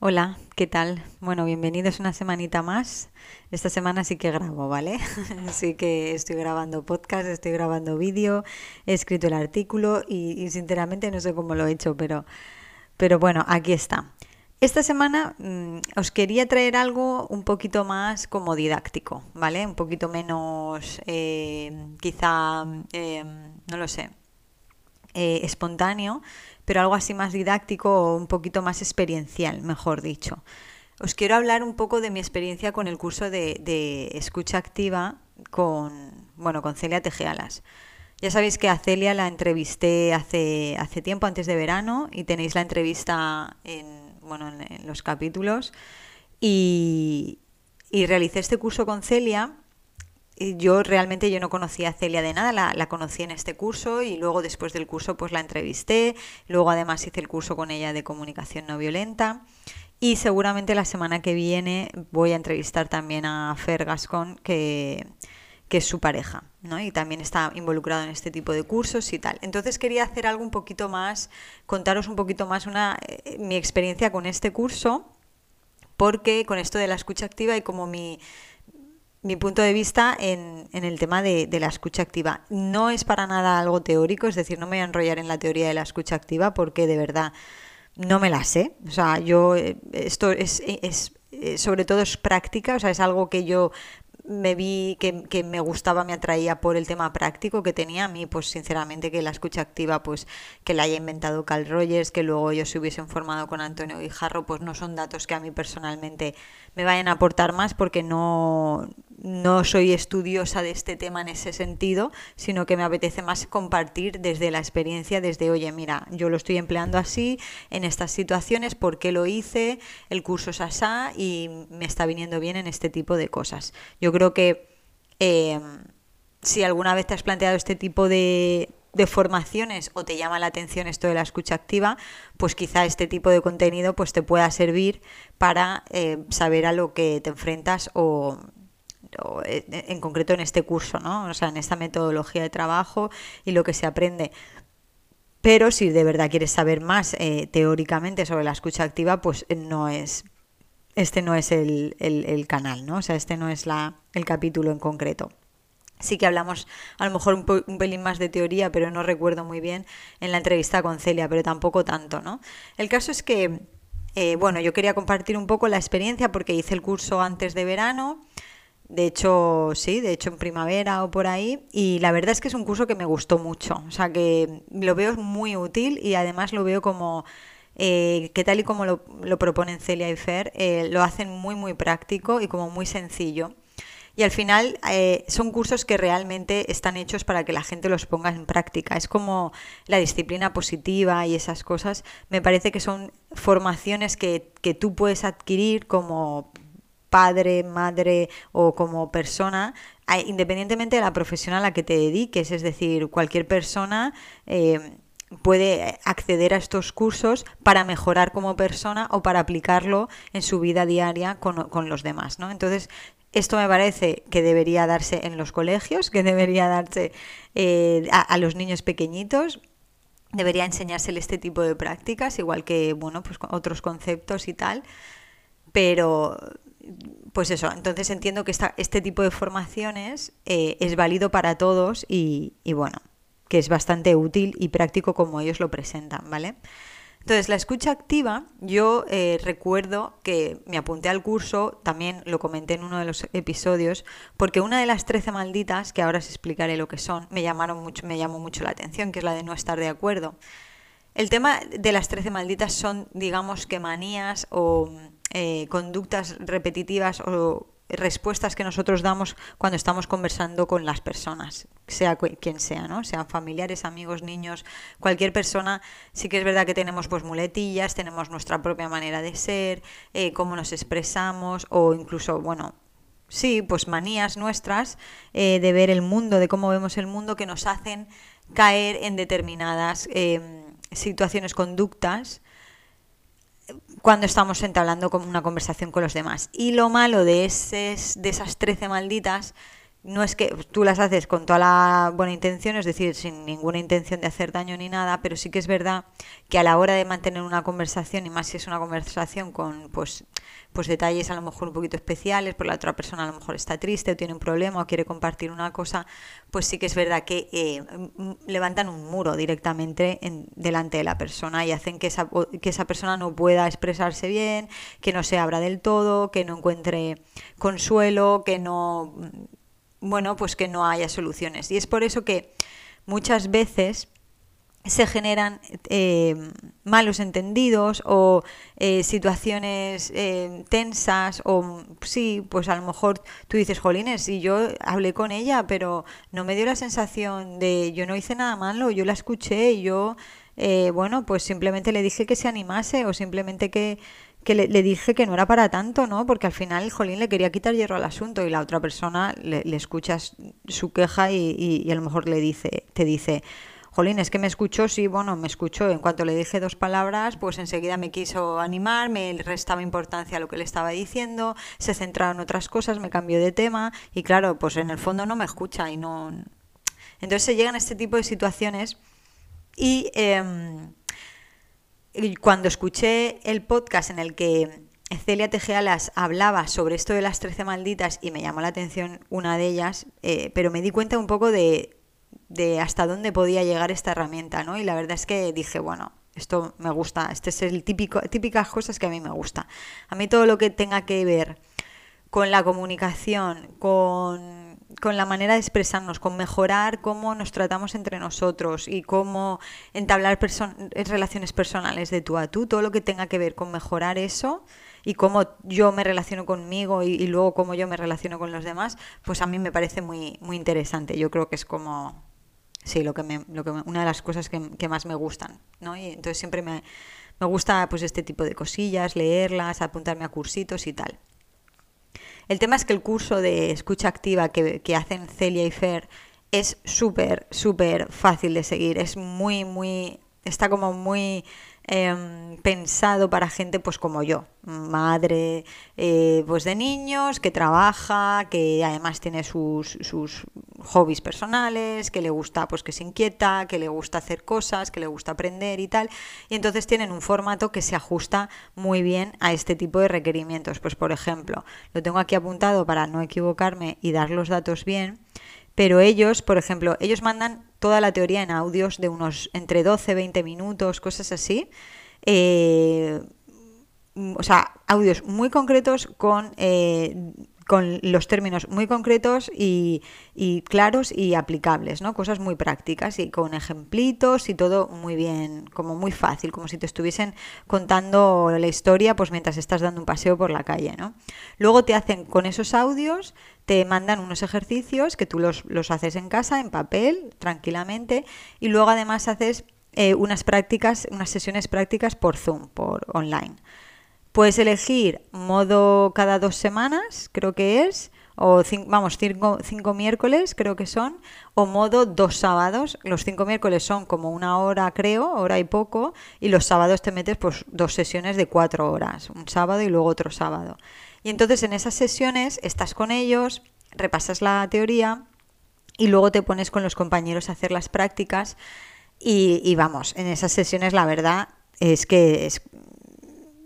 Hola, ¿qué tal? Bueno, bienvenidos una semanita más. Esta semana sí que grabo, ¿vale? sí que estoy grabando podcast, estoy grabando vídeo, he escrito el artículo y, sinceramente no sé cómo lo he hecho, pero, pero bueno, aquí está. Esta semana mm, os quería traer algo un poquito más como didáctico, ¿vale? Un poquito menos, eh, quizá, eh, no lo sé, eh, espontáneo, pero algo así más didáctico o un poquito más experiencial, mejor dicho. Os quiero hablar un poco de mi experiencia con el curso de, escucha activa con, bueno, con Celia Tejealas. Ya sabéis que a Celia la entrevisté hace, hace tiempo, antes de verano, y tenéis la entrevista en, bueno, en, los capítulos. Y, y realicé este curso con Celia. Yo realmente yo no conocía a Celia de nada, la, la, conocí en este curso y luego después del curso pues la entrevisté, luego además hice el curso con ella de comunicación no violenta. Y seguramente la semana que viene voy a entrevistar también a Fer Gascon que, que es su pareja, ¿no? Y también está involucrado en este tipo de cursos y tal. Entonces quería hacer algo un poquito más, contaros un poquito más una, eh, mi experiencia con este curso, porque con esto de la escucha activa y como mi, mi punto de vista en, en el tema de, de, la escucha activa. No es para nada algo teórico, es decir, no me voy a enrollar en la teoría de la escucha activa porque de verdad no me la sé. O sea, yo, eh, esto es, es, eh, sobre todo es práctica, o sea, es algo que yo me vi que, que, me gustaba, me atraía por el tema práctico que tenía. A mí, pues sinceramente que la escucha activa, pues que la haya inventado Carl Rogers, que luego ellos se hubiesen formado con Antonio Guijarro, pues no son datos que a mí personalmente me vayan a aportar más porque no, no soy estudiosa de este tema en ese sentido, sino que me apetece más compartir desde la experiencia, desde, oye, mira, yo lo estoy empleando así, en estas situaciones, ¿por qué lo hice? El curso es asá y me está viniendo bien en este tipo de cosas. Yo creo que eh, si alguna vez te has planteado este tipo de, de formaciones o te llama la atención esto de la escucha activa, pues quizá este tipo de contenido pues te pueda servir para eh, saber a lo que te enfrentas o eh, en concreto en este curso, ¿no? O sea, en esta metodología de trabajo y lo que se aprende. Pero si de verdad quieres saber más eh, teóricamente sobre la escucha activa, pues no es, este no es el, el, canal, ¿no? O sea, este no es la, el capítulo en concreto. Sí que hablamos a lo mejor un, un, pelín más de teoría, pero no recuerdo muy bien en la entrevista con Celia, pero tampoco tanto, ¿no? El caso es que, bueno, yo quería compartir un poco la experiencia porque hice el curso antes de verano, de hecho, sí, de hecho en primavera o por ahí. Y la verdad es que es un curso que me gustó mucho. O sea, que lo veo muy útil y además lo veo como eh, que tal y como lo, lo proponen Celia y Fer, eh, lo hacen muy, muy práctico y como muy sencillo. Y al final eh, son cursos que realmente están hechos para que la gente los ponga en práctica. Es como la disciplina positiva y esas cosas. Me parece que son formaciones que, que tú puedes adquirir como padre, madre o como persona, independientemente de la profesión a la que te dediques, es decir, cualquier persona eh, puede acceder a estos cursos para mejorar como persona o para aplicarlo en su vida diaria con, con los demás, ¿no? Entonces, esto me parece que debería darse en los colegios, que debería darse eh, a, los niños pequeñitos. Debería enseñársele este tipo de prácticas, igual que bueno, pues otros conceptos y tal. Pero pues eso, entonces entiendo que esta, este tipo de formaciones eh, es válido para todos y, y, bueno, que es bastante útil y práctico como ellos lo presentan, ¿vale? Entonces, la escucha activa, yo eh, recuerdo que me apunté al curso, también lo comenté en uno de los episodios, porque una de las 13 malditas, que ahora os explicaré lo que son, me, llamaron mucho, me llamó mucho la atención, que es la de no estar de acuerdo. El tema de las 13 malditas son, digamos que manías o eh, conductas repetitivas o respuestas que nosotros damos cuando estamos conversando con las personas, sea quien sea, ¿no? Sean familiares, amigos, niños, cualquier persona, sí que es verdad que tenemos pues muletillas, tenemos nuestra propia manera de ser, eh, cómo nos expresamos o incluso, bueno, sí, pues manías nuestras eh, de ver el mundo, de cómo vemos el mundo que nos hacen caer en determinadas eh, situaciones, conductas cuando estamos entablando una conversación con los demás. Y lo malo de, de esas 13 malditas no es que tú las haces con toda la buena intención, es decir, sin ninguna intención de hacer daño ni nada, pero sí que es verdad que a la hora de mantener una conversación, y más si es una conversación con pues, pues detalles a lo mejor un poquito especiales, por la otra persona a lo mejor está triste o tiene un problema o quiere compartir una cosa, pues sí que es verdad que eh, levantan un muro directamente en, delante de la persona y hacen que esa, que esa persona no pueda expresarse bien, que no se abra del todo, que no encuentre consuelo, que no bueno, pues que no haya soluciones. Y es por eso que muchas veces se generan eh, malos entendidos o eh, situaciones eh, tensas o sí, pues a lo mejor tú dices, Jolines, y yo hablé con ella, pero no me dio la sensación de yo no hice nada malo, yo la escuché y yo, bueno, pues simplemente le dije que se animase o simplemente que, que le, dije que no era para tanto, ¿no? Porque al final Jolín le quería quitar hierro al asunto y la otra persona le, escuchas su queja y, a lo mejor le dice, te dice, Jolín, es que me escuchó, sí, bueno, me escuchó. En cuanto le dije dos palabras, pues enseguida me quiso animar, me restaba importancia a lo que le estaba diciendo, se centraba en otras cosas, me cambió de tema y claro, pues en el fondo no me escucha y no... Entonces se llegan a este tipo de situaciones y... Em, cuando escuché el podcast en el que Celia Tejealas hablaba sobre esto de las 13 malditas y me llamó la atención una de ellas, eh, pero me di cuenta un poco de, de, hasta dónde podía llegar esta herramienta, ¿no? Y la verdad es que dije, bueno, esto me gusta, este es el típico, típicas cosas que a mí me gusta. A mí todo lo que tenga que ver con la comunicación, con con la manera de expresarnos, con mejorar cómo nos tratamos entre nosotros y cómo entablar relaciones personales de tú a tú, todo lo que tenga que ver con mejorar eso y cómo yo me relaciono conmigo y, luego cómo yo me relaciono con los demás, pues a mí me parece muy, muy interesante. Yo creo que es como, sí, lo que me, lo que una de las cosas que, más me gustan, ¿no? Y entonces siempre me, me gusta pues este tipo de cosillas, leerlas, apuntarme a cursitos y tal. El tema es que el curso de escucha activa que, hacen Celia y Fer es súper, súper fácil de seguir. Es muy, muy. Está como muy Em, pensado para gente pues como yo, madre eh, pues de niños, que trabaja, que además tiene sus, sus hobbies personales, que le gusta pues que se inquieta, que le gusta hacer cosas, que le gusta aprender y tal, y entonces tienen un formato que se ajusta muy bien a este tipo de requerimientos. Pues por ejemplo, lo tengo aquí apuntado para no equivocarme y dar los datos bien pero ellos, por ejemplo, ellos mandan toda la teoría en audios de unos entre 12, 20 minutos, cosas así. Eh, o sea, audios muy concretos con eh, con los términos muy concretos y, claros y aplicables, ¿no? Cosas muy prácticas y con ejemplitos y todo muy bien, como muy fácil, como si te estuviesen contando la historia pues mientras estás dando un paseo por la calle, ¿no? Luego te hacen con esos audios, te mandan unos ejercicios que tú los, los haces en casa, en papel, tranquilamente, y luego además haces eh, unas prácticas, unas sesiones prácticas por Zoom, por online. Puedes elegir modo cada dos semanas, creo que es, o vamos, cinco, cinco, miércoles creo que son, o modo dos sábados. Los cinco miércoles son como una hora, creo, hora y poco, y los sábados te metes pues dos sesiones de cuatro horas, un sábado y luego otro sábado. Y entonces en esas sesiones estás con ellos, repasas la teoría y luego te pones con los compañeros a hacer las prácticas y, y vamos, en esas sesiones la verdad es que es,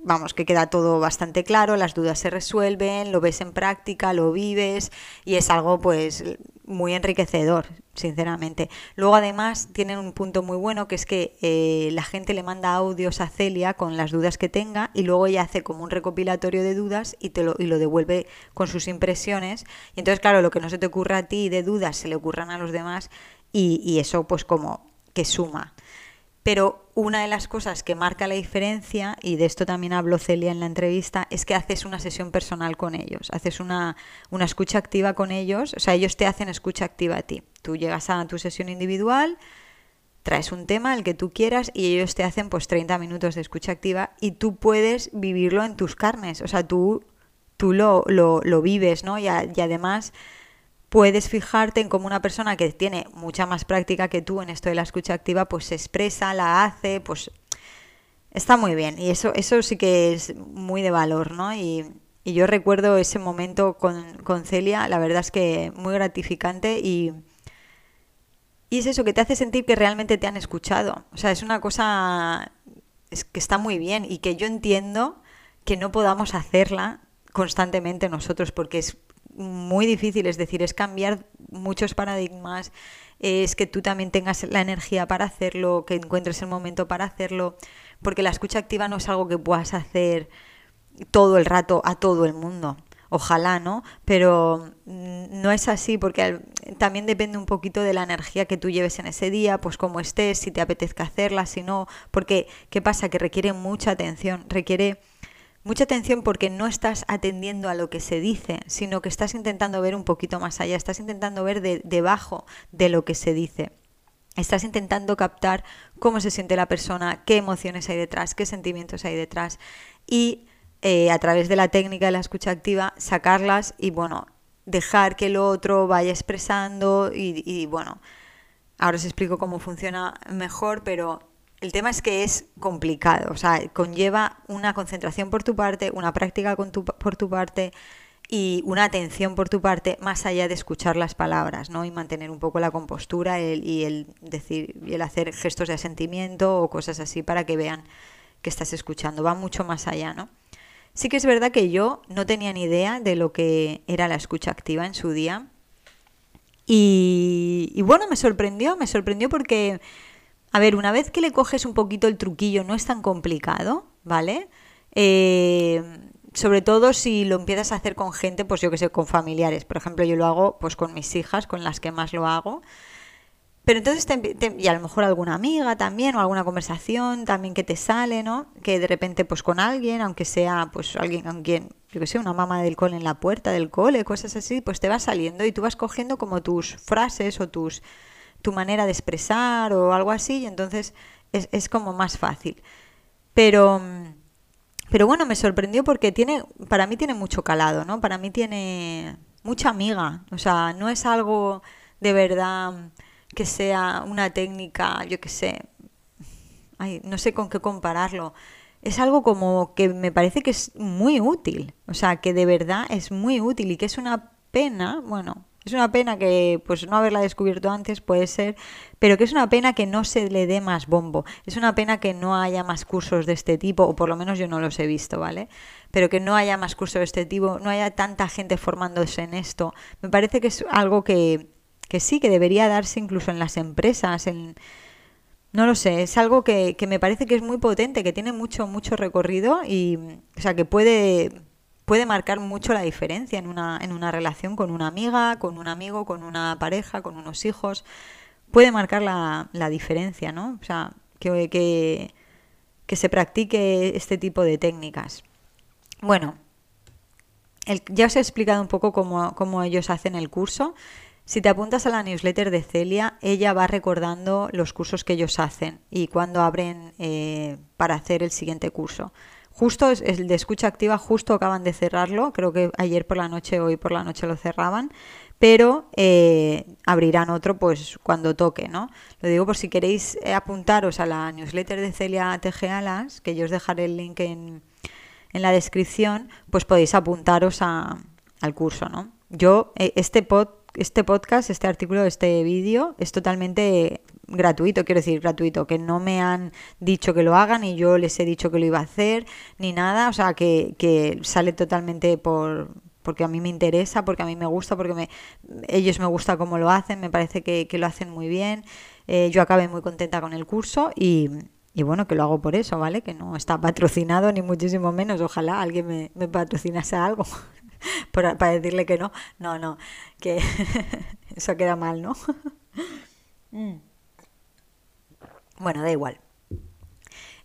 vamos, que queda todo bastante claro, las dudas se resuelven, lo ves en práctica, lo vives y es algo pues muy enriquecedor, sinceramente. Luego además tienen un punto muy bueno que es que eh, la gente le manda audios a Celia con las dudas que tenga y luego ella hace como un recopilatorio de dudas y, te lo, y lo devuelve con sus impresiones. Y entonces, claro, lo que no se te ocurra a ti de dudas se le ocurran a los demás y, y eso pues como que suma. Pero una de las cosas que marca la diferencia, y de esto también habló Celia en la entrevista, es que haces una sesión personal con ellos, haces una, una escucha activa con ellos, o sea, ellos te hacen escucha activa a ti. Tú llegas a tu sesión individual, traes un tema, el que tú quieras, y ellos te hacen pues 30 minutos de escucha activa y tú puedes vivirlo en tus carnes, o sea, tú, tú lo, lo, lo vives, ¿no? y además puedes fijarte en cómo una persona que tiene mucha más práctica que tú en esto de la escucha activa, pues se expresa, la hace, pues está muy bien y eso, eso sí que es muy de valor, ¿no? Y, yo recuerdo ese momento con, Celia, la verdad es que muy gratificante y, es eso que te hace sentir que realmente te han escuchado. O sea, es una cosa que está muy bien y que yo entiendo que no podamos hacerla constantemente nosotros porque es muy difícil, es decir, es cambiar muchos paradigmas, es que tú también tengas la energía para hacerlo, que encuentres el momento para hacerlo, porque la escucha activa no es algo que puedas hacer todo el rato a todo el mundo. Ojalá, ¿no? Pero mm, no es así porque también depende un poquito de la energía que tú lleves en ese día, pues cómo estés, si te apetezca hacerla, si no, porque ¿qué pasa? Que requiere mucha atención, requiere mucha atención porque no estás atendiendo a lo que se dice, sino que estás intentando ver un poquito más allá, estás intentando ver debajo de lo que se dice. Estás intentando captar cómo se siente la persona, qué emociones hay detrás, qué sentimientos hay detrás y eh, a través de la técnica de la escucha activa sacarlas y bueno, dejar que el otro vaya expresando y, y bueno, ahora os explico cómo funciona mejor, pero el tema es que es complicado, o sea, conlleva una concentración por tu parte, una práctica por tu parte y una atención por tu parte más allá de escuchar las palabras, ¿no? Y mantener un poco la compostura y el decir y el hacer gestos de asentimiento o cosas así para que vean que estás escuchando, va mucho más allá, ¿no? Sí que es verdad que yo no tenía ni idea de lo que era la escucha activa en su día. Y, bueno, me sorprendió, me sorprendió porque, a ver, una vez que le coges un poquito el truquillo, no es tan complicado, ¿vale? Eh, sobre todo si lo empiezas a hacer con gente, pues yo que sé, con familiares. Por ejemplo, yo lo hago pues con mis hijas, con las que más lo hago. Pero entonces, y a lo mejor alguna amiga también, o alguna conversación también que te sale, ¿no? Que de repente, pues con alguien, aunque sea, pues alguien con quien, yo que sé, una mamá del cole en la puerta del cole, cosas así, pues te va saliendo y tú vas cogiendo como tus frases o tus tu manera de expresar o algo así, y entonces es, es como más fácil. Pero, pero bueno, me sorprendió porque tiene, para mí tiene mucho calado, ¿no? Para mí tiene mucha amiga, o sea, no es algo de verdad que sea una técnica, yo qué sé, ay, no sé con qué compararlo. Es algo como que me parece que es muy útil, o sea, que de verdad es muy útil y que es una pena, bueno, es una pena que pues no haberla descubierto antes puede ser, pero que es una pena que no se le dé más bombo. Es una pena que no haya más cursos de este tipo, o por lo menos yo no los he visto, ¿vale? Pero que no haya más cursos de este tipo, no haya tanta gente formándose en esto. Me parece que es algo que, que sí, que debería darse incluso en las empresas, en... No lo sé, es algo que, que me parece que es muy potente, que tiene mucho, mucho recorrido y, o sea, que puede, puede marcar mucho la diferencia en una, en una relación con una amiga, con un amigo, con una pareja, con unos hijos. Puede marcar la, la diferencia, ¿no? O sea, que, que, que, se practique este tipo de técnicas. Bueno, el, ya os he explicado un poco cómo, cómo ellos hacen el curso. Si te apuntas a la newsletter de Celia, ella va recordando los cursos que ellos hacen y cuando abren eh, para hacer el siguiente curso. Justo el de escucha activa, justo acaban de cerrarlo, creo que ayer por la noche, hoy por la noche lo cerraban, pero eh, abrirán otro pues cuando toque, ¿no? Lo digo por si queréis eh, apuntaros a la newsletter de Celia Tejealas, que yo os dejaré el link en, en la descripción, pues podéis apuntaros a, al curso, ¿no? Yo, este pod este podcast, este artículo, este vídeo es totalmente gratuito, quiero decir gratuito, que no me han dicho que lo hagan y yo les he dicho que lo iba a hacer, ni nada, o sea, que, que sale totalmente por porque a mí me interesa, porque a mí me gusta, porque me, ellos me gusta cómo lo hacen, me parece que, lo hacen muy bien, eh, yo acabé muy contenta con el curso y, y bueno, que lo hago por eso, ¿vale? Que no está patrocinado ni muchísimo menos, ojalá alguien me, patrocinase algo, para, decirle que no. No, no, que eso queda mal, ¿no? Mm. Bueno, da igual.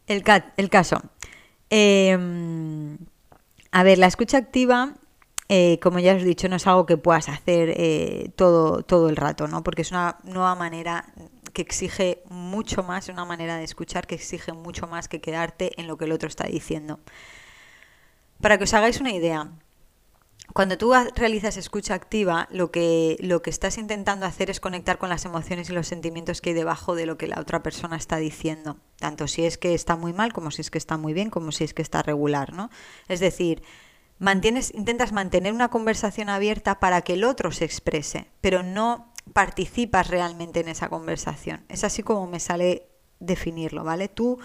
El, caso. Em, a ver, la escucha activa, eh, como ya os he dicho, no es algo que puedas hacer eh, todo, todo el rato, ¿no? Porque es una nueva manera que exige mucho más, una manera de escuchar que exige mucho más que quedarte en lo que el otro está diciendo. Para que os hagáis una idea, cuando tú realizas escucha activa, lo que, lo que estás intentando hacer es conectar con las emociones y los sentimientos que hay debajo de lo que la otra persona está diciendo, tanto si es que está muy mal, como si es que está muy bien, como si es que está regular, ¿no? Es decir, mantienes, intentas mantener una conversación abierta para que el otro se exprese, pero no participas realmente en esa conversación. Es así como me sale definirlo, ¿vale? Tú,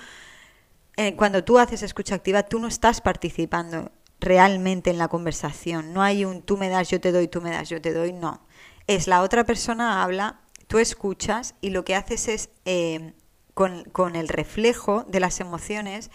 eh, cuando tú haces escucha activa, tú no estás participando realmente en la conversación. No hay un tú me das, yo te doy, tú me das, yo te doy. No. Es la otra persona habla, tú escuchas y lo que haces es, eh, con, con el reflejo de las emociones,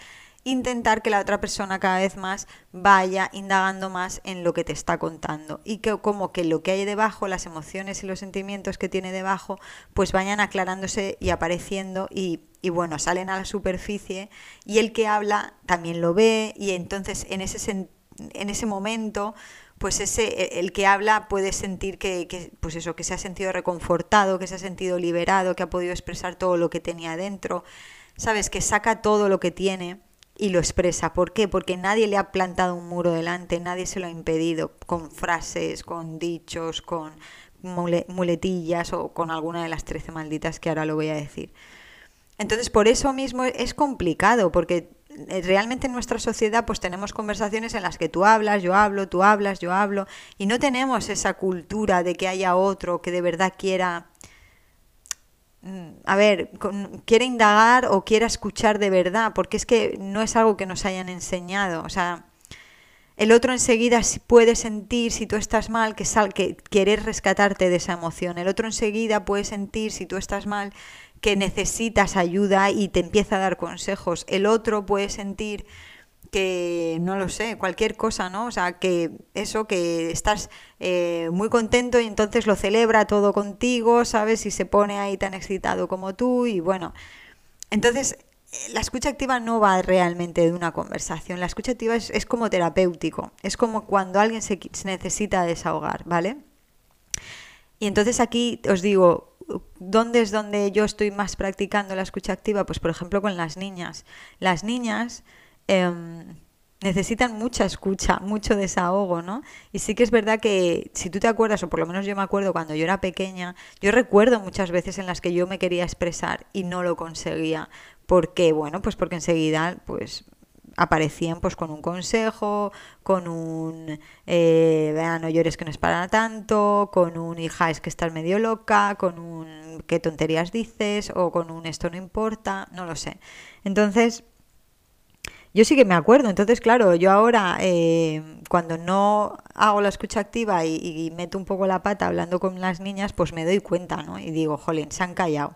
intentar que la otra persona cada vez más vaya indagando más en lo que te está contando y que como que lo que hay debajo, las emociones y los sentimientos que tiene debajo, pues vayan aclarándose y apareciendo y, y bueno, salen a la superficie y el que habla también lo ve y entonces en ese sentido en ese momento, pues ese, el que habla puede sentir que, pues eso, que se ha sentido reconfortado, que se ha sentido liberado, que ha podido expresar todo lo que tenía dentro, sabes, que saca todo lo que tiene y lo expresa. ¿Por qué? Porque nadie le ha plantado un muro delante, nadie se lo ha impedido con frases, con dichos, con muletillas o con alguna de las trece malditas que ahora lo voy a decir. Entonces, por eso mismo es complicado, porque realmente en nuestra sociedad pues tenemos conversaciones en las que tú hablas, yo hablo, tú hablas, yo hablo y no tenemos esa cultura de que haya otro que de verdad quiera mm, a ver, quiere indagar o quiera escuchar de verdad, porque es que no es algo que nos hayan enseñado, o sea, el otro enseguida puede sentir si tú estás mal que sal que quieres rescatarte de esa emoción. El otro enseguida puede sentir si tú estás mal que necesitas ayuda y te empieza a dar consejos. El otro puede sentir que, no lo sé, cualquier cosa, ¿no? O sea, que eso, que estás eh, muy contento y entonces lo celebra todo contigo, ¿sabes? Y se pone ahí tan excitado como tú y bueno. Entonces, la escucha activa no va realmente de una conversación. La escucha activa es, es como terapéutico. Es como cuando alguien se necesita desahogar, ¿vale? Y entonces aquí os digo, ¿Dónde es donde yo estoy más practicando la escucha activa? Pues por ejemplo con las niñas. Las niñas em, necesitan mucha escucha, mucho desahogo, ¿no? Y sí que es verdad que si tú te acuerdas, o por lo menos yo me acuerdo cuando yo era pequeña, yo recuerdo muchas veces en las que yo me quería expresar y no lo conseguía. ¿Por qué? Bueno, pues porque enseguida pues aparecían pues con un consejo, con un eh, no llores que no es para tanto, con un hija es que estás medio loca, con un qué tonterías dices, o con un esto no importa, no lo sé. Entonces, yo sí que me acuerdo, entonces claro, yo ahora eh, cuando no hago la escucha activa y, y, meto un poco la pata hablando con las niñas, pues me doy cuenta, ¿no? Y digo, jolín, se han callado.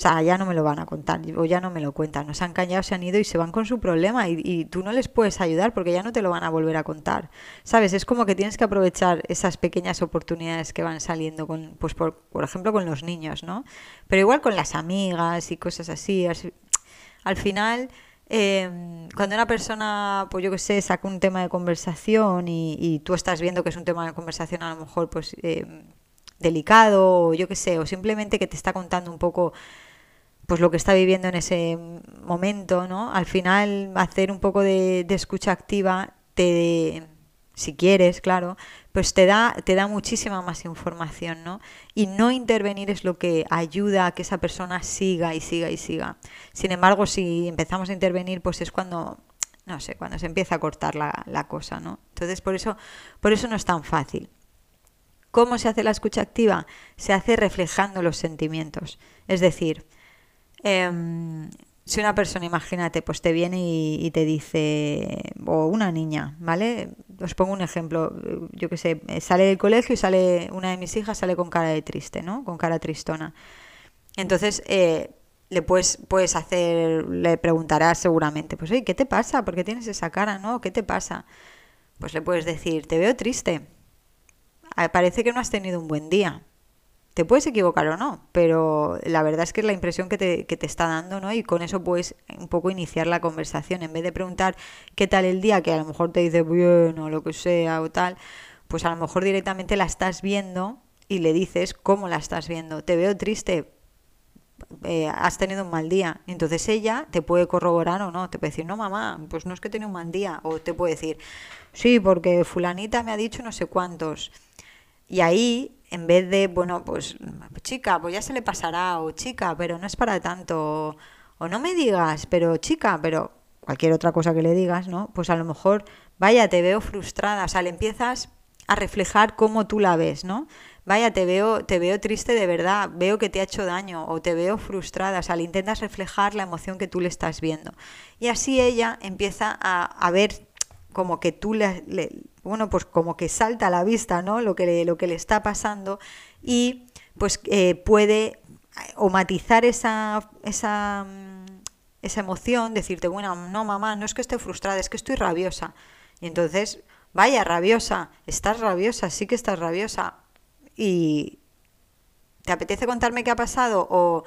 O sea, ya no me lo van a contar, o ya no me lo cuentan, nos han cañado, se han ido y se van con su problema y, tú no les puedes ayudar porque ya no te lo van a volver a contar. ¿Sabes? Es como que tienes que aprovechar esas pequeñas oportunidades que van saliendo, con, pues por, por ejemplo con los niños, ¿no? Pero igual con las amigas y cosas así. Al final, em, cuando una persona, pues yo qué sé, saca un tema de conversación y, tú estás viendo que es un tema de conversación a lo mejor pues em, delicado o yo qué sé, o simplemente que te está contando un poco pues lo que está viviendo en ese momento, ¿no? Al final hacer un poco de, escucha activa te si quieres, claro, pues te da, te da muchísima más información, ¿no? Y no intervenir es lo que ayuda a que esa persona siga y siga y siga. Sin embargo, si empezamos a intervenir, pues es cuando, no sé, cuando se empieza a cortar la, la cosa, ¿no? Entonces, por eso, por eso no es tan fácil. ¿Cómo se hace la escucha activa? Se hace reflejando los sentimientos. Es decir, Em, si una persona, imagínate, pues te viene y, te dice, o una niña, ¿vale? Os pongo un ejemplo, yo que sé, sale del colegio y sale, una de mis hijas sale con cara de triste, ¿no? Con cara tristona. Entonces, eh, le puedes, puedes hacer, le preguntarás seguramente, pues, oye, ¿qué te pasa? ¿Por qué tienes esa cara, no? ¿Qué te pasa? Pues le puedes decir, te veo triste. Ah, parece que no has tenido un buen día. Te puedes equivocar o no, pero la verdad es que es la impresión que te, que te está dando, ¿no? Y con eso puedes un poco iniciar la conversación. En vez de preguntar qué tal el día, que a lo mejor te dice bien o lo que sea o tal, pues a lo mejor directamente la estás viendo y le dices cómo la estás viendo. Te veo triste. eh, has tenido un mal día. Entonces ella te puede corroborar o no, te puede decir, no mamá, pues no es que he tenido un mal día. O te puede decir, sí, porque fulanita me ha dicho no sé cuántos. Y ahí, en vez de, bueno, pues chica, pues ya se le pasará, o chica, pero no es para tanto, o no me digas, pero chica, pero cualquier otra cosa que le digas, ¿no? Pues a lo mejor, vaya, te veo frustrada, o sea, le empiezas a reflejar cómo tú la ves, ¿no? Vaya, te veo, te veo triste de verdad, veo que te ha hecho daño o te veo frustrada, o sea, le intentas reflejar la emoción que tú le estás viendo. Y así ella empieza a, ver como que tú le, bueno, pues como que salta a la vista, ¿no? Lo que le, lo que le está pasando y pues eh, puede o matizar esa, esa, mm, esa emoción, decirte, bueno, no mamá, no es que esté frustrada, es que estoy rabiosa. Y entonces vaya, rabiosa, estás rabiosa, sí que estás rabiosa. Y ¿te apetece contarme qué ha pasado? O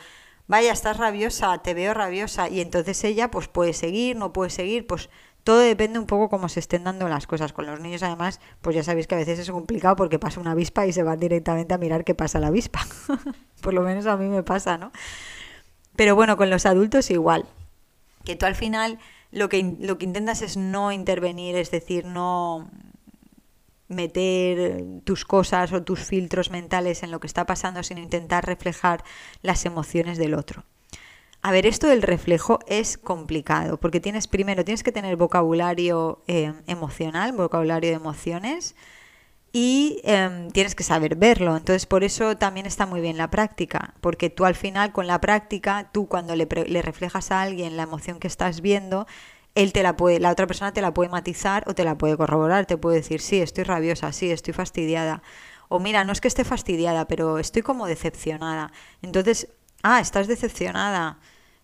vaya, estás rabiosa, te veo rabiosa. Y entonces ella pues puede seguir, no puede seguir, pues todo depende un poco cómo se estén dando las cosas. Con los niños además, pues ya sabéis que a veces es complicado porque pasa una avispa y se van directamente a mirar qué pasa la avispa. Por lo menos a mí me pasa, ¿no? Pero bueno, con los adultos igual. Que tú al final lo que, lo que intentas es no intervenir, es decir, no meter tus cosas o tus filtros mentales en lo que está pasando, sino intentar reflejar las emociones del otro. A ver, esto del reflejo es complicado, porque tienes primero, tienes que tener vocabulario eh, emocional, vocabulario de emociones, y em, tienes que saber verlo. Entonces, por eso también está muy bien la práctica, porque tú al final con la práctica, tú cuando le, le, reflejas a alguien la emoción que estás viendo, él te la puede, la otra persona te la puede matizar o te la puede corroborar, te puede decir, sí, estoy rabiosa, sí, estoy fastidiada. O mira, no es que esté fastidiada, pero estoy como decepcionada. Entonces, ah, estás decepcionada.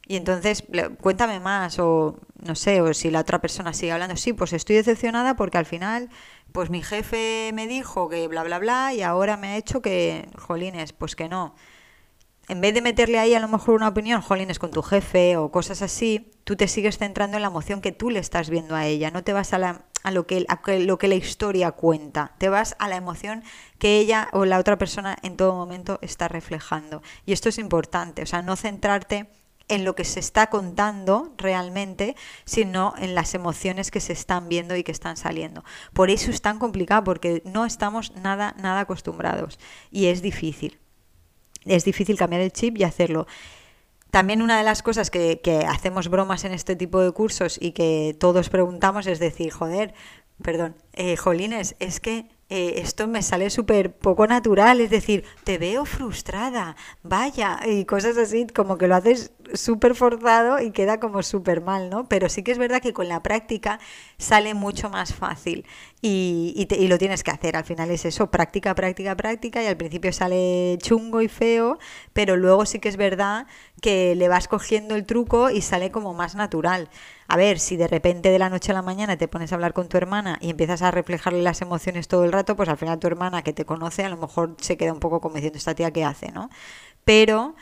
Y entonces, cuéntame más, o no sé, o si la otra persona sigue hablando, sí, pues estoy decepcionada porque al final pues mi jefe me dijo que bla, bla, bla, y ahora me ha hecho que, jolines, pues que no. En vez de meterle ahí a lo mejor una opinión, jolines, con tu jefe o cosas así, tú te sigues centrando en la emoción que tú le estás viendo a ella, no te vas a, la, a, lo, que, lo que la historia cuenta, te vas a la emoción que ella o la otra persona en todo momento está reflejando. Y esto es importante, o sea, no centrarte en lo que se está contando realmente, sino en las emociones que se están viendo y que están saliendo. Por eso es tan complicado, porque no estamos nada, nada acostumbrados y es difícil. Es difícil cambiar el chip y hacerlo. También una de las cosas que, hacemos bromas en este tipo de cursos y que todos preguntamos es decir, joder, perdón, eh, Jolines, es que eh, esto me sale súper poco natural, es decir, te veo frustrada, vaya, y cosas así, como que lo haces súper forzado y queda como súper mal, ¿no? Pero sí que es verdad que con la práctica sale mucho más fácil y, y, lo tienes que hacer. Al final es eso, práctica, práctica, práctica y al principio sale chungo y feo, pero luego sí que es verdad que le vas cogiendo el truco y sale como más natural. A ver, si de repente de la noche a la mañana te pones a hablar con tu hermana y empiezas a reflejarle las emociones todo el rato, pues al final tu hermana que te conoce a lo mejor se queda un poco como diciendo esta tía qué hace, ¿no? Pero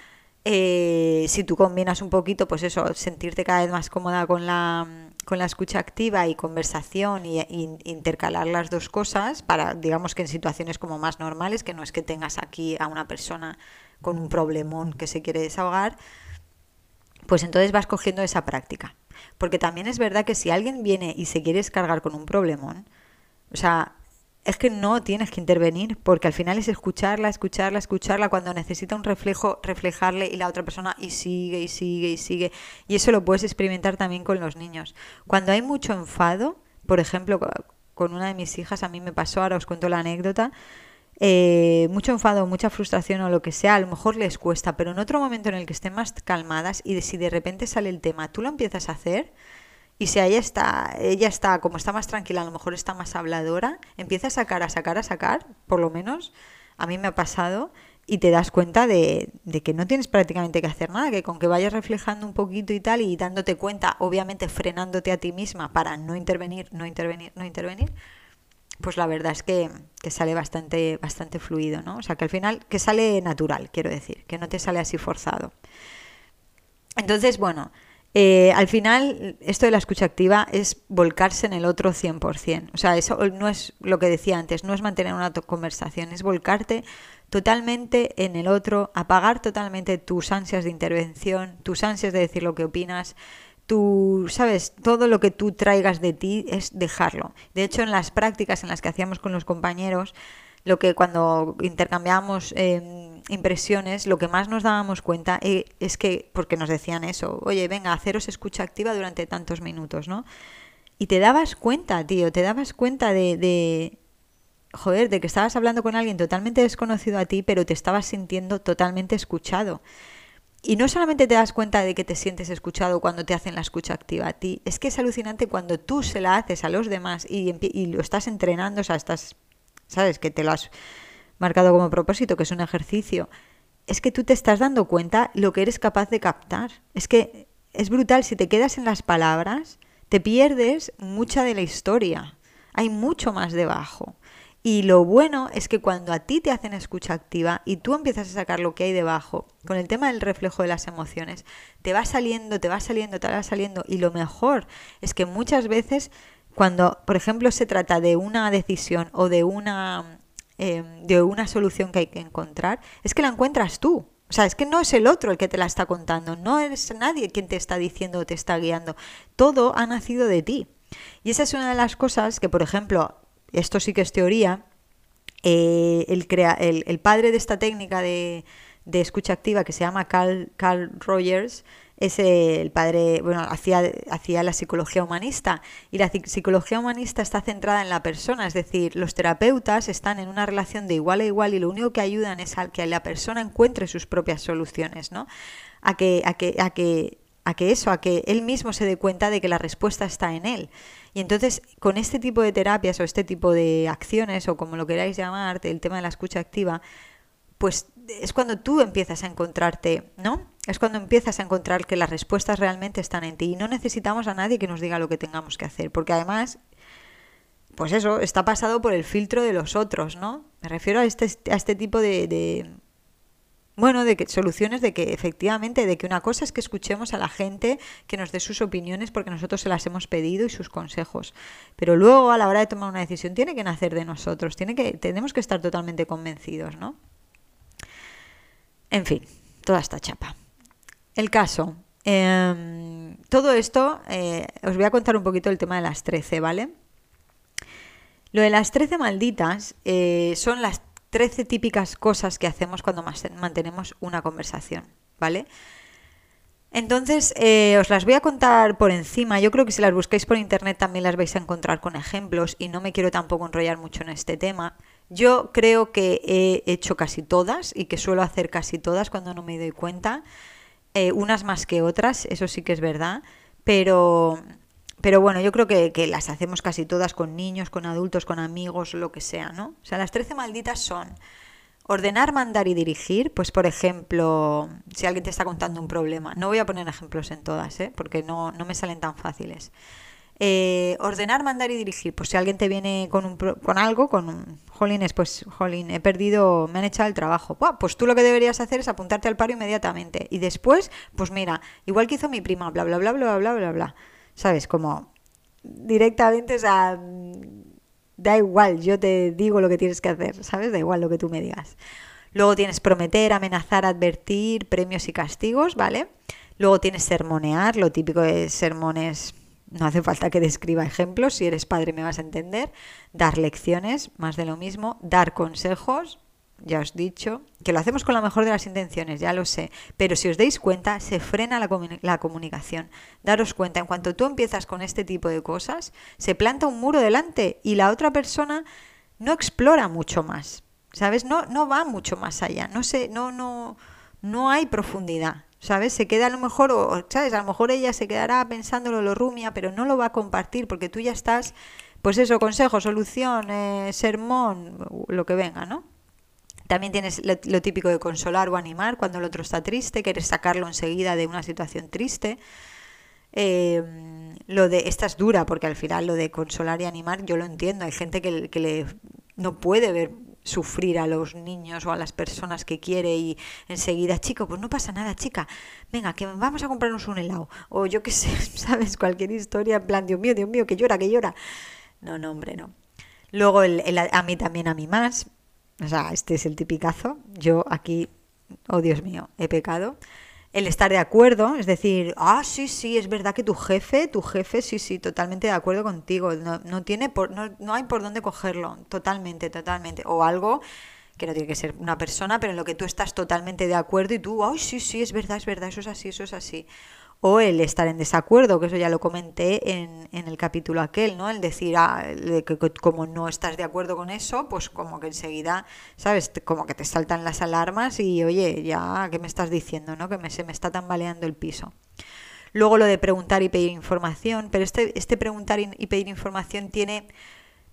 eh, si tú combinas un poquito, pues eso, sentirte cada vez más cómoda con la, con la escucha activa y conversación y, intercalar las dos cosas para, digamos que en situaciones como más normales, que no es que tengas aquí a una persona con un problemón que se quiere desahogar, pues entonces vas cogiendo esa práctica. Porque también es verdad que si alguien viene y se quiere descargar con un problemón, o sea, es que no tienes que intervenir, porque al final es escucharla, escucharla, escucharla, cuando necesita un reflejo, reflejarle y la otra persona y sigue y sigue y sigue. Y eso lo puedes experimentar también con los niños. Cuando hay mucho enfado, por ejemplo, con una de mis hijas, a mí me pasó, ahora os cuento la anécdota, eh, mucho enfado, mucha frustración o lo que sea, a lo mejor les cuesta, pero en otro momento en el que estén más calmadas y si de repente sale el tema, tú lo empiezas a hacer, y si ella está, ella está, como está más tranquila, a lo mejor está más habladora, empieza a sacar, a sacar, a sacar, por lo menos a mí me ha pasado, y te das cuenta de, de, que no tienes prácticamente que hacer nada, que con que vayas reflejando un poquito y tal, y dándote cuenta, obviamente frenándote a ti misma para no intervenir, no intervenir, no intervenir, pues la verdad es que, que sale bastante, bastante fluido, ¿no? O sea que al final, que sale natural, quiero decir, que no te sale así forzado. Entonces, bueno, eh, al final, esto de la escucha activa es volcarse en el otro 100%. O sea, eso no es lo que decía antes, no es mantener una conversación, es volcarte totalmente en el otro, apagar totalmente tus ansias de intervención, tus ansias de decir lo que opinas, tú, sabes, todo lo que tú traigas de ti es dejarlo. De hecho, en las prácticas en las que hacíamos con los compañeros, lo que cuando intercambiamos em, impresiones, lo que más nos dábamos cuenta eh, es que, porque nos decían eso, oye, venga, haceros escucha activa durante tantos minutos, ¿no? Y te dabas cuenta, tío, te dabas cuenta de, de, joder, de que estabas hablando con alguien totalmente desconocido a ti, pero te estabas sintiendo totalmente escuchado. Y no solamente te das cuenta de que te sientes escuchado cuando te hacen la escucha activa a ti, es que es alucinante cuando tú se la haces a los demás y, y lo estás entrenando, o sea, estás, sabes, que te lo has marcado como propósito, que es un ejercicio, es que tú te estás dando cuenta lo que eres capaz de captar. Es que es brutal, si te quedas en las palabras, te pierdes mucha de la historia. Hay mucho más debajo. Y lo bueno es que cuando a ti te hacen escucha activa y tú empiezas a sacar lo que hay debajo, con el tema del reflejo de las emociones, te va saliendo, te va saliendo, te va saliendo. Y lo mejor es que muchas veces cuando, por ejemplo, se trata de una decisión o de una, em, de una solución que hay que encontrar, es que la encuentras tú. O sea, es que no es el otro el que te la está contando, no es nadie quien te está diciendo o te está guiando. Todo ha nacido de ti. Y esa es una de las cosas que, por ejemplo, esto sí que es teoría, eh, el, crea, el, padre de esta técnica de, escucha activa que se llama Carl, Carl Rogers, es el padre, bueno, hacía la psicología humanista y la psicología humanista está centrada en la persona, es decir, los terapeutas están en una relación de igual a igual y lo único que ayudan es a que la persona encuentre sus propias soluciones, ¿no? A que, a que, a que, a que eso, a que él mismo se dé cuenta de que la respuesta está en él. Y entonces, con este tipo de terapias o este tipo de acciones, o como lo queráis llamar, el tema de la escucha activa, pues es cuando tú empiezas a encontrarte, ¿no? Es cuando empiezas a encontrar que las respuestas realmente están en ti y no necesitamos a nadie que nos diga lo que tengamos que hacer, porque además, pues eso, está pasado por el filtro de los otros, ¿no? Me refiero a este, a este tipo de bueno, de que soluciones de que efectivamente, de que una cosa es que escuchemos a la gente que nos dé sus opiniones porque nosotros se las hemos pedido y sus consejos. Pero luego a la hora de tomar una decisión tiene que nacer de nosotros, tiene que, tenemos que estar totalmente convencidos, ¿no? En fin, toda esta chapa. El caso. Em, todo esto, eh, os voy a contar un poquito el tema de las 13, ¿vale? Lo de las 13 malditas eh, son las 13 típicas cosas que hacemos cuando mantenemos una conversación, ¿vale? Entonces, eh, os las voy a contar por encima. Yo creo que si las buscáis por internet también las vais a encontrar con ejemplos y no me quiero tampoco enrollar mucho en este tema. Yo creo que he hecho casi todas y que suelo hacer casi todas cuando no me doy cuenta. Eh, unas más que otras, eso sí que es verdad. Pero pero bueno, yo creo que, las hacemos casi todas con niños, con adultos, con amigos, lo que sea, ¿no? O sea, las 13 malditas son ordenar, mandar y dirigir. Pues, por ejemplo, si alguien te está contando un problema, no voy a poner ejemplos en todas, ¿eh? porque no, no me salen tan fáciles. Eh, ordenar, mandar y dirigir. Pues si alguien te viene con, un, con algo, con un, jolines, pues jolín, he perdido, me han echado el trabajo. pues tú lo que deberías hacer es apuntarte al paro inmediatamente. Y después, pues mira, igual que hizo mi prima, bla, bla, bla, bla, bla, bla, bla. ¿Sabes? Como directamente, o sea, da igual, yo te digo lo que tienes que hacer, ¿sabes? Da igual lo que tú me digas. Luego tienes prometer, amenazar, advertir, premios y castigos, ¿vale? Luego tienes sermonear, lo típico de sermones, no hace falta que describa ejemplos, si eres padre me vas a entender. Dar lecciones, más de lo mismo. Dar consejos, ya os he dicho, que lo hacemos con la mejor de las intenciones, ya lo sé, pero si os dais cuenta, se frena la, la, comunicación. Daros cuenta, en cuanto tú empiezas con este tipo de cosas, se planta un muro delante y la otra persona no explora mucho más, ¿sabes? No, no va mucho más allá, no, sé, no, no, no hay profundidad. ¿Sabes? Se queda a lo mejor, o, ¿sabes? A lo mejor ella se quedará pensándolo, lo rumia, pero no lo va a compartir porque tú ya estás, pues eso, consejo, solución, eh, sermón, lo que venga, ¿no? También tienes lo, típico de consolar o animar cuando el otro está triste, quieres sacarlo enseguida de una situación triste. Eh, lo de esta es dura porque al final lo de consolar y animar yo lo entiendo. Hay gente que, que le, no puede ver sufrir a los niños o a las personas que quiere y enseguida, chico, pues no pasa nada, chica, venga, que vamos a comprarnos un helado. O yo qué sé, ¿sabes? Cualquier historia en plan, Dios mío, Dios mío, que llora, que llora. No, no, hombre, no. Luego el, a mí también, a mí más o sea, este es el tipicazo, yo aquí, oh Dios mío, he pecado. El estar de acuerdo, es decir, ah, sí, sí, es verdad que tu jefe, tu jefe, sí, sí, totalmente de acuerdo contigo, no, no tiene por, no, no hay por dónde cogerlo, totalmente, totalmente. O algo que no tiene que ser una persona, pero en lo que tú estás totalmente de acuerdo y tú, ay, sí, sí, es verdad, es verdad, eso es así, eso es así o el estar en desacuerdo, que eso ya lo comenté en, en el capítulo aquel, ¿no? El decir, ah, que, como no estás de acuerdo con eso, pues como que enseguida, ¿sabes? Como que te saltan las alarmas y, oye, ya, ¿qué me estás diciendo, no? Que me, se me está tambaleando el piso. Luego lo de preguntar y pedir información, pero este, este preguntar y pedir información tiene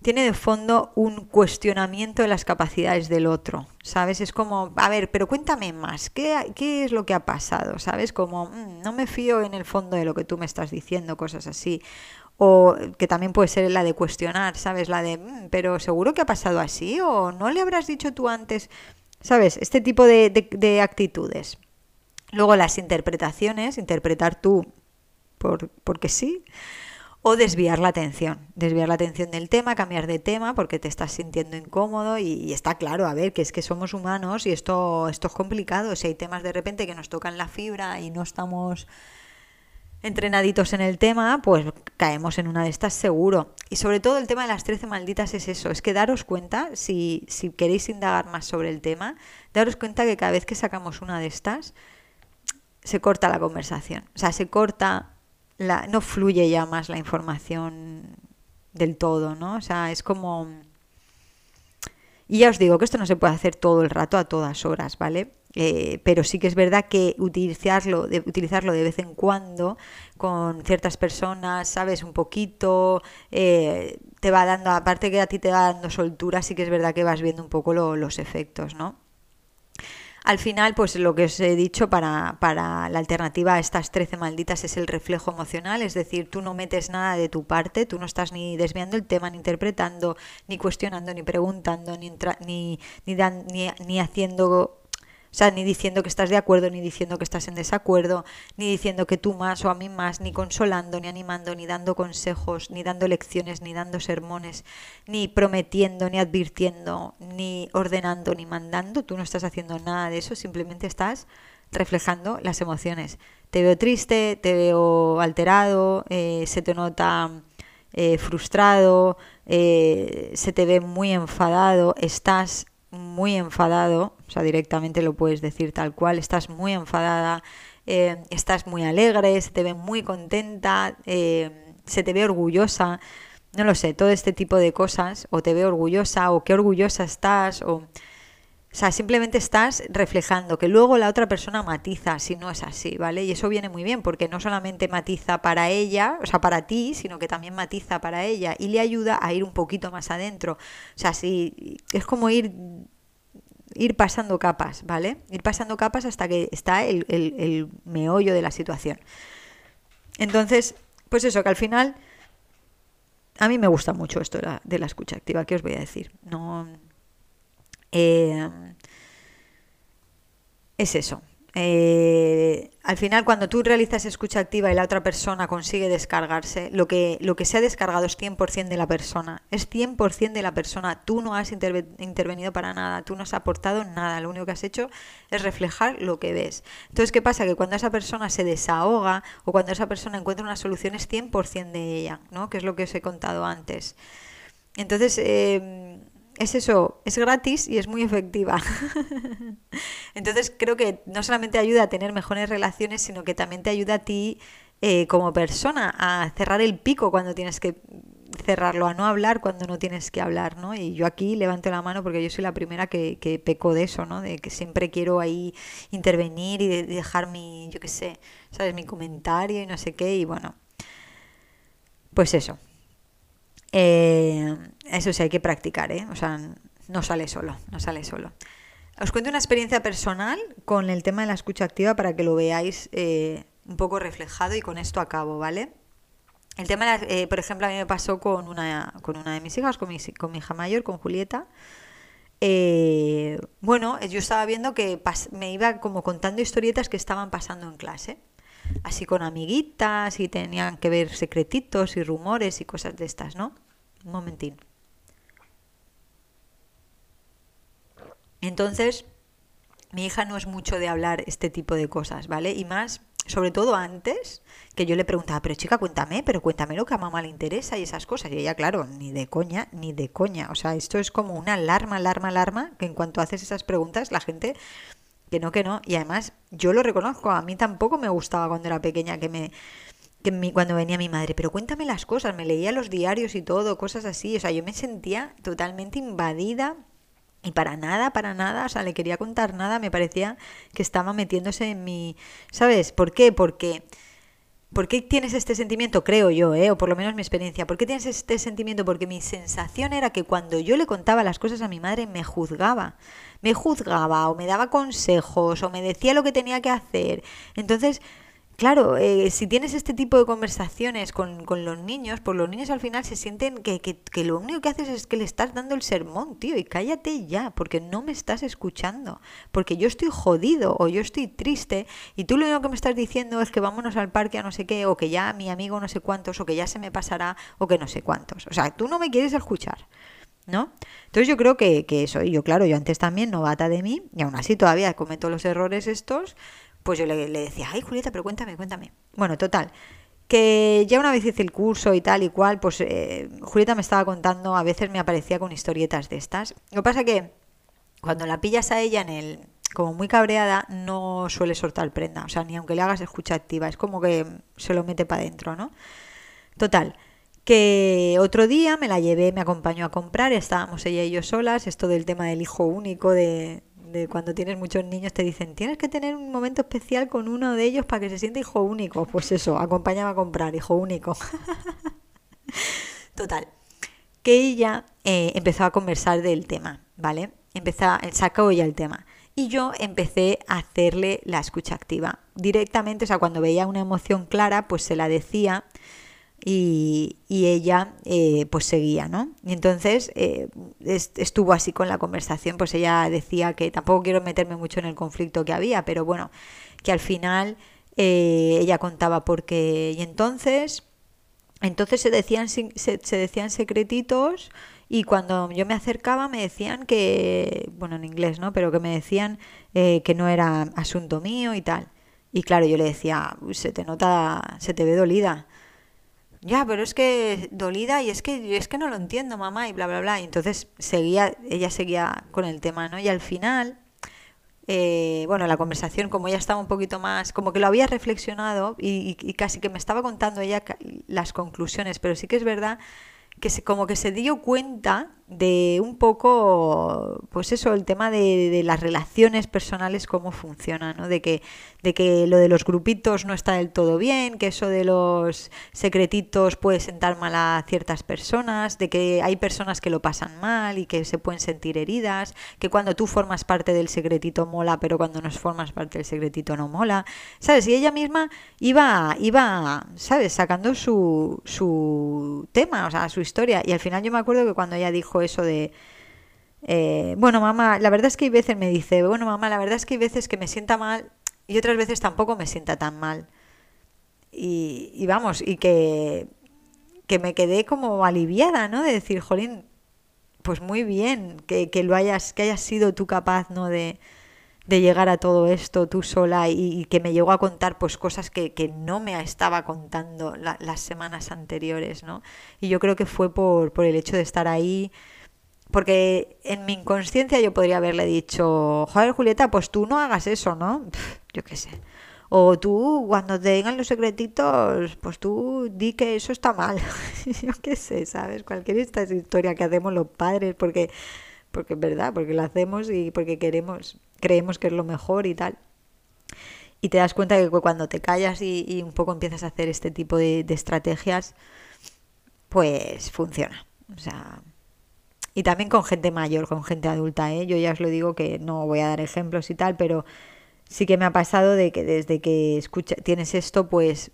tiene de fondo un cuestionamiento de las capacidades del otro, ¿sabes? Es como, a ver, pero cuéntame más, ¿qué, qué es lo que ha pasado? ¿Sabes? Como, mm, no me fío en el fondo de lo que tú me estás diciendo, cosas así. O que también puede ser la de cuestionar, ¿sabes? La de, mm, pero seguro que ha pasado así o no le habrás dicho tú antes, ¿sabes? Este tipo de, de actitudes. Luego las interpretaciones, interpretar tú por, porque sí o desviar la atención, desviar la atención del tema, cambiar de tema porque te estás sintiendo incómodo y, está claro, a ver, que es que somos humanos y esto, esto es complicado, si hay temas de repente que nos tocan la fibra y no estamos entrenaditos en el tema, pues caemos en una de estas seguro. Y sobre todo el tema de las 13 malditas es eso, es que daros cuenta, si, si queréis indagar más sobre el tema, daros cuenta que cada vez que sacamos una de estas, se corta la conversación. O sea, se corta no fluye ya más la información del todo, ¿no? O sea, es como... Y ya os digo que esto no se puede hacer todo el rato, a todas horas, ¿vale? Eh, pero sí que es verdad que utilizarlo de, utilizarlo de vez en cuando con ciertas personas, ¿sabes? Un poquito, eh, te va dando, aparte que a ti te va dando soltura, sí que es verdad que vas viendo un poco los efectos, ¿no? Al final, pues lo que os he dicho para, para la alternativa a estas 13 malditas es el reflejo emocional, es decir, tú no metes nada de tu parte, tú no estás ni desviando el tema, ni interpretando, ni cuestionando, ni preguntando, ni, ni, ni, ni, ni haciendo sea, ni diciendo que estás de acuerdo, ni diciendo que estás en desacuerdo, ni diciendo que tú más o a mí más, ni consolando, ni animando, ni dando consejos, ni dando lecciones, ni dando sermones, ni prometiendo, ni advirtiendo, ni ordenando, ni mandando. Tú no estás haciendo nada de eso, simplemente estás reflejando las emociones. Te veo triste, te veo alterado, eh, se te nota eh, frustrado, eh, se te ve muy enfadado, estás muy enfadado, o sea, directamente lo puedes decir tal cual, estás muy enfadada, eh, estás muy alegre, se te ve muy contenta, eh, se te ve orgullosa, no lo sé, todo este tipo de cosas, o te ve orgullosa, o qué orgullosa estás, o... O sea, simplemente estás reflejando que luego la otra persona matiza si no es así, ¿vale? Y eso viene muy bien porque no solamente matiza para ella, o sea, para ti, sino que también matiza para ella y le ayuda a ir un poquito más adentro. O sea, si es como ir ir pasando capas, ¿vale? Ir pasando capas hasta que está el, el, meollo de la situación. Entonces, pues eso, que al final a mí me gusta mucho esto de la, de la escucha activa, ¿qué os voy a decir? No, eh, es eso. Eh, al final, cuando tú realizas escucha activa y la otra persona consigue descargarse, lo que, lo que se ha descargado es 100% de la persona. Es 100% de la persona. Tú no has intervenido para nada, tú no has aportado nada. Lo único que has hecho es reflejar lo que ves. Entonces, ¿qué pasa? Que cuando esa persona se desahoga o cuando esa persona encuentra una solución es 100% de ella, ¿no? Que es lo que os he contado antes. Entonces, eh, es eso, es gratis y es muy efectiva. Entonces creo que no solamente ayuda a tener mejores relaciones, sino que también te ayuda a ti eh, como persona a cerrar el pico cuando tienes que cerrarlo, a no hablar cuando no tienes que hablar, ¿no? Y yo aquí levanto la mano porque yo soy la primera que, que peco de eso, ¿no? De que siempre quiero ahí intervenir y dejar mi, yo qué sé, ¿sabes? Mi comentario y no sé qué, y bueno, pues eso, eh, eso sí hay que practicar, ¿eh? O sea, no sale solo, no sale solo. Os cuento una experiencia personal con el tema de la escucha activa para que lo veáis eh, un poco reflejado y con esto acabo, ¿vale? El tema, eh, por ejemplo, a mí me pasó con una, con una de mis hijas, con mi, con mi hija mayor, con Julieta. bueno, yo estaba viendo que me iba como contando historietas que estaban pasando en clase así con amiguitas y tenían que ver secretitos y rumores y cosas de estas, ¿no? Un momentín. Entonces, mi hija no es mucho de hablar este tipo de cosas, ¿vale? Y más, sobre todo antes, que yo le preguntaba, pero chica, cuéntame, pero cuéntame lo que a mamá le interesa y esas cosas. Y ella, claro, ni de coña, ni de coña. O sea, esto es como una alarma, alarma, alarma, que en cuanto haces esas preguntas, la gente, que no, que no. Y además, yo lo reconozco, a mí tampoco me gustaba cuando era pequeña que me... Que cuando venía mi madre, pero cuéntame las cosas, me leía los diarios y todo, cosas así, o sea, yo me sentía totalmente invadida y para nada, para nada, o sea, le quería contar nada, me parecía que estaba metiéndose en mi... ¿Sabes? ¿Por qué? Porque... ¿Por qué tienes este sentimiento? Creo yo, ¿eh? o por lo menos mi experiencia. ¿Por qué tienes este sentimiento? Porque mi sensación era que cuando yo le contaba las cosas a mi madre me juzgaba. Me juzgaba o me daba consejos o me decía lo que tenía que hacer. Entonces, Claro, eh, si tienes este tipo de conversaciones con, con, los niños, pues los niños al final se sienten que, que, que, lo único que haces es que le estás dando el sermón, tío, y cállate ya, porque no me estás escuchando, porque yo estoy jodido o yo estoy triste y tú lo único que me estás diciendo es que vámonos al parque a no sé qué, o que ya mi amigo no sé cuántos, o que ya se me pasará, o que no sé cuántos. O sea, tú no me quieres escuchar. ¿No? Entonces yo creo que, que eso, y yo claro, yo antes también novata de mí, y aún así todavía cometo los errores estos, pues yo le, decía, ay Julieta, pero cuéntame, cuéntame. Bueno, total, que ya una vez hice el curso y tal y cual, pues eh, Julieta me estaba contando, a veces me aparecía con historietas de estas. Lo que pasa que cuando la pillas a ella en el, como muy cabreada, no suele soltar prenda, o sea, ni aunque le hagas escucha activa, es como que se lo mete para adentro, ¿no? Total, que otro día me la llevé, me acompañó a comprar, estábamos ella y yo solas, esto del tema del hijo único, de, cuando tienes muchos niños te dicen, tienes que tener un momento especial con uno de ellos para que se sienta hijo único. Pues eso, acompáñame a comprar, hijo único. Total, que ella eh, empezó a conversar del tema, ¿vale? Empezó, sacó ya el tema. Y yo empecé a hacerle la escucha activa. Directamente, o sea, cuando veía una emoción clara, pues se la decía y, ella eh, pues seguía, ¿no? Y entonces eh, estuvo así con la conversación, pues ella decía que tampoco quiero meterme mucho en el conflicto que había, pero bueno, que al final eh, ella contaba porque y entonces entonces se decían se, se, decían secretitos y cuando yo me acercaba me decían que bueno en inglés no pero que me decían que no era asunto mío y tal. Y claro yo le decía se te nota se te ve dolida ya, pero es que dolida y es que es que no lo entiendo, mamá, y bla, bla, bla. Y entonces seguía, ella seguía con el tema, ¿no? Y al final, eh, bueno, la conversación, como ya estaba un poquito más, como que lo había reflexionado y, y, casi que me estaba contando ella las conclusiones, pero sí que es verdad que se, como que se dio cuenta de un poco, pues eso, el tema de, de, las relaciones personales, cómo funcionan, ¿no? De que, de que lo de los grupitos no está del todo bien, que eso de los secretitos puede sentar mal a ciertas personas, de que hay personas que lo pasan mal y que se pueden sentir heridas, que cuando tú formas parte del secretito mola, pero cuando no formas parte del secretito no mola, ¿sabes? Y ella misma iba, iba ¿sabes? Sacando su, su tema, o sea, su historia, y al final yo me acuerdo que cuando ella dijo eso de... Eh, bueno, mamá, la verdad es que hay veces me dice, bueno, mamá, la verdad es que hay veces que me sienta mal y otras veces tampoco me sienta tan mal. Y, vamos, y que, que me quedé como aliviada, ¿no? De decir, jolín, pues muy bien que, que lo hayas, que hayas sido tú capaz, ¿no? De, de llegar a todo esto tú sola y, que me llegó a contar pues cosas que, que no me estaba contando las semanas anteriores, ¿no? Y yo creo que fue por, por el hecho de estar ahí, porque en mi inconsciencia yo podría haberle dicho, joder Julieta, pues tú no hagas eso, ¿no? yo qué sé. O tú, cuando te digan los secretitos, pues tú di que eso está mal. yo qué sé, ¿sabes? Cualquier esta historia que hacemos los padres, porque, porque es verdad, porque lo hacemos y porque queremos creemos que es lo mejor y tal. Y te das cuenta que cuando te callas y, un poco empiezas a hacer este tipo de, estrategias, pues funciona. O sea, y también con gente mayor, con gente adulta, ¿eh? Yo ya os lo digo que no voy a dar ejemplos y tal, pero sí que me ha pasado de que desde que escucha, tienes esto, pues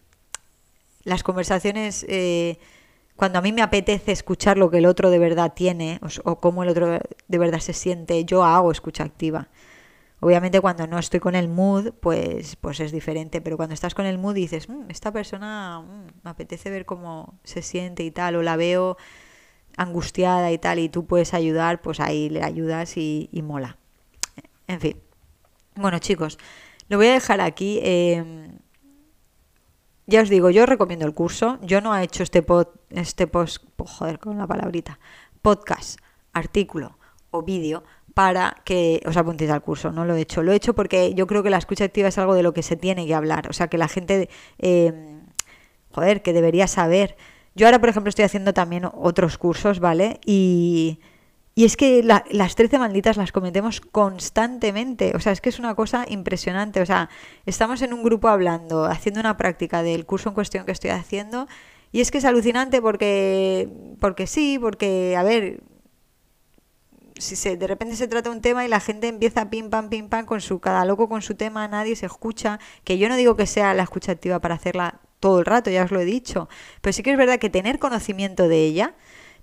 las conversaciones, eh, cuando a mí me apetece escuchar lo que el otro de verdad tiene o, o cómo el otro de verdad se siente, yo hago escucha activa. Obviamente cuando no estoy con el mood, pues, pues es diferente, pero cuando estás con el mood dices, mm, esta persona mm, me apetece ver cómo se siente y tal, o la veo angustiada y tal, y tú puedes ayudar, pues ahí le ayudas y, mola. En fin. Bueno, chicos, lo voy a dejar aquí. Em, ya os digo, yo recomiendo el curso. Yo no he hecho este pod, este post, joder, con la palabrita, podcast, artículo o vídeo para que os apuntéis al curso. No lo he hecho. Lo he hecho porque yo creo que la escucha activa es algo de lo que se tiene que hablar. O sea, que la gente, em, joder, que debería saber. Yo ahora, por ejemplo, estoy haciendo también otros cursos, ¿vale? Y, y es que las 13 malditas las cometemos constantemente. O sea, es que es una cosa impresionante. O sea, estamos en un grupo hablando, haciendo una práctica del curso en cuestión que estoy haciendo. Y es que es alucinante porque, porque sí, porque, a ver, si se, de repente se trata un tema y la gente empieza pim pam pim pam con su cada loco con su tema, nadie se escucha, que yo no digo que sea la escucha activa para hacerla todo el rato, ya os lo he dicho, pero sí que es verdad que tener conocimiento de ella,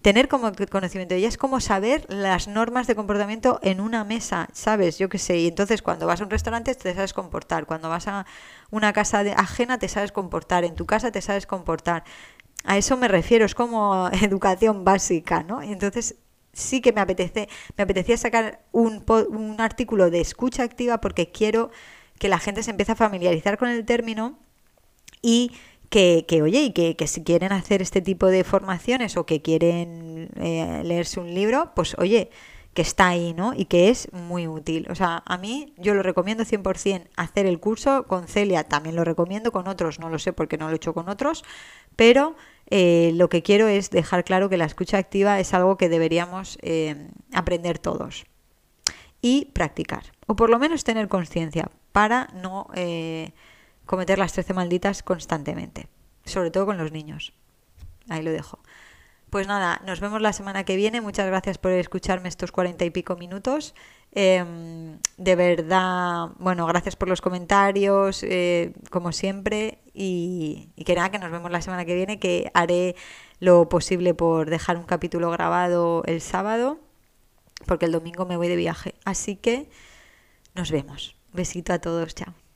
tener como conocimiento de ella es como saber las normas de comportamiento en una mesa, ¿sabes? Yo qué sé, y entonces cuando vas a un restaurante te sabes comportar, cuando vas a una casa ajena te sabes comportar, en tu casa te sabes comportar. A eso me refiero, es como educación básica, ¿no? Y entonces sí que me apetece, me apetecía sacar un, un artículo de escucha activa porque quiero que la gente se empiece a familiarizar con el término y que, que oye, y que, que, si quieren hacer este tipo de formaciones o que quieren eh, leerse un libro, pues oye, que está ahí, ¿no? Y que es muy útil. O sea, a mí yo lo recomiendo 100% hacer el curso, con Celia también lo recomiendo, con otros no lo sé porque no lo he hecho con otros, pero eh, lo que quiero es dejar claro que la escucha activa es algo que deberíamos eh, aprender todos y practicar, o por lo menos tener conciencia para no cometer las 13 malditas constantemente, sobre todo con los niños. Ahí lo dejo. Pues nada, nos vemos la semana que viene. Muchas gracias por escucharme estos cuarenta y pico minutos. Em, de verdad, bueno, gracias por los comentarios, eh, como siempre. Y, que nada, que nos vemos la semana que viene, que haré lo posible por dejar un capítulo grabado el sábado, porque el domingo me voy de viaje. Así que nos vemos. Besito a todos, chao.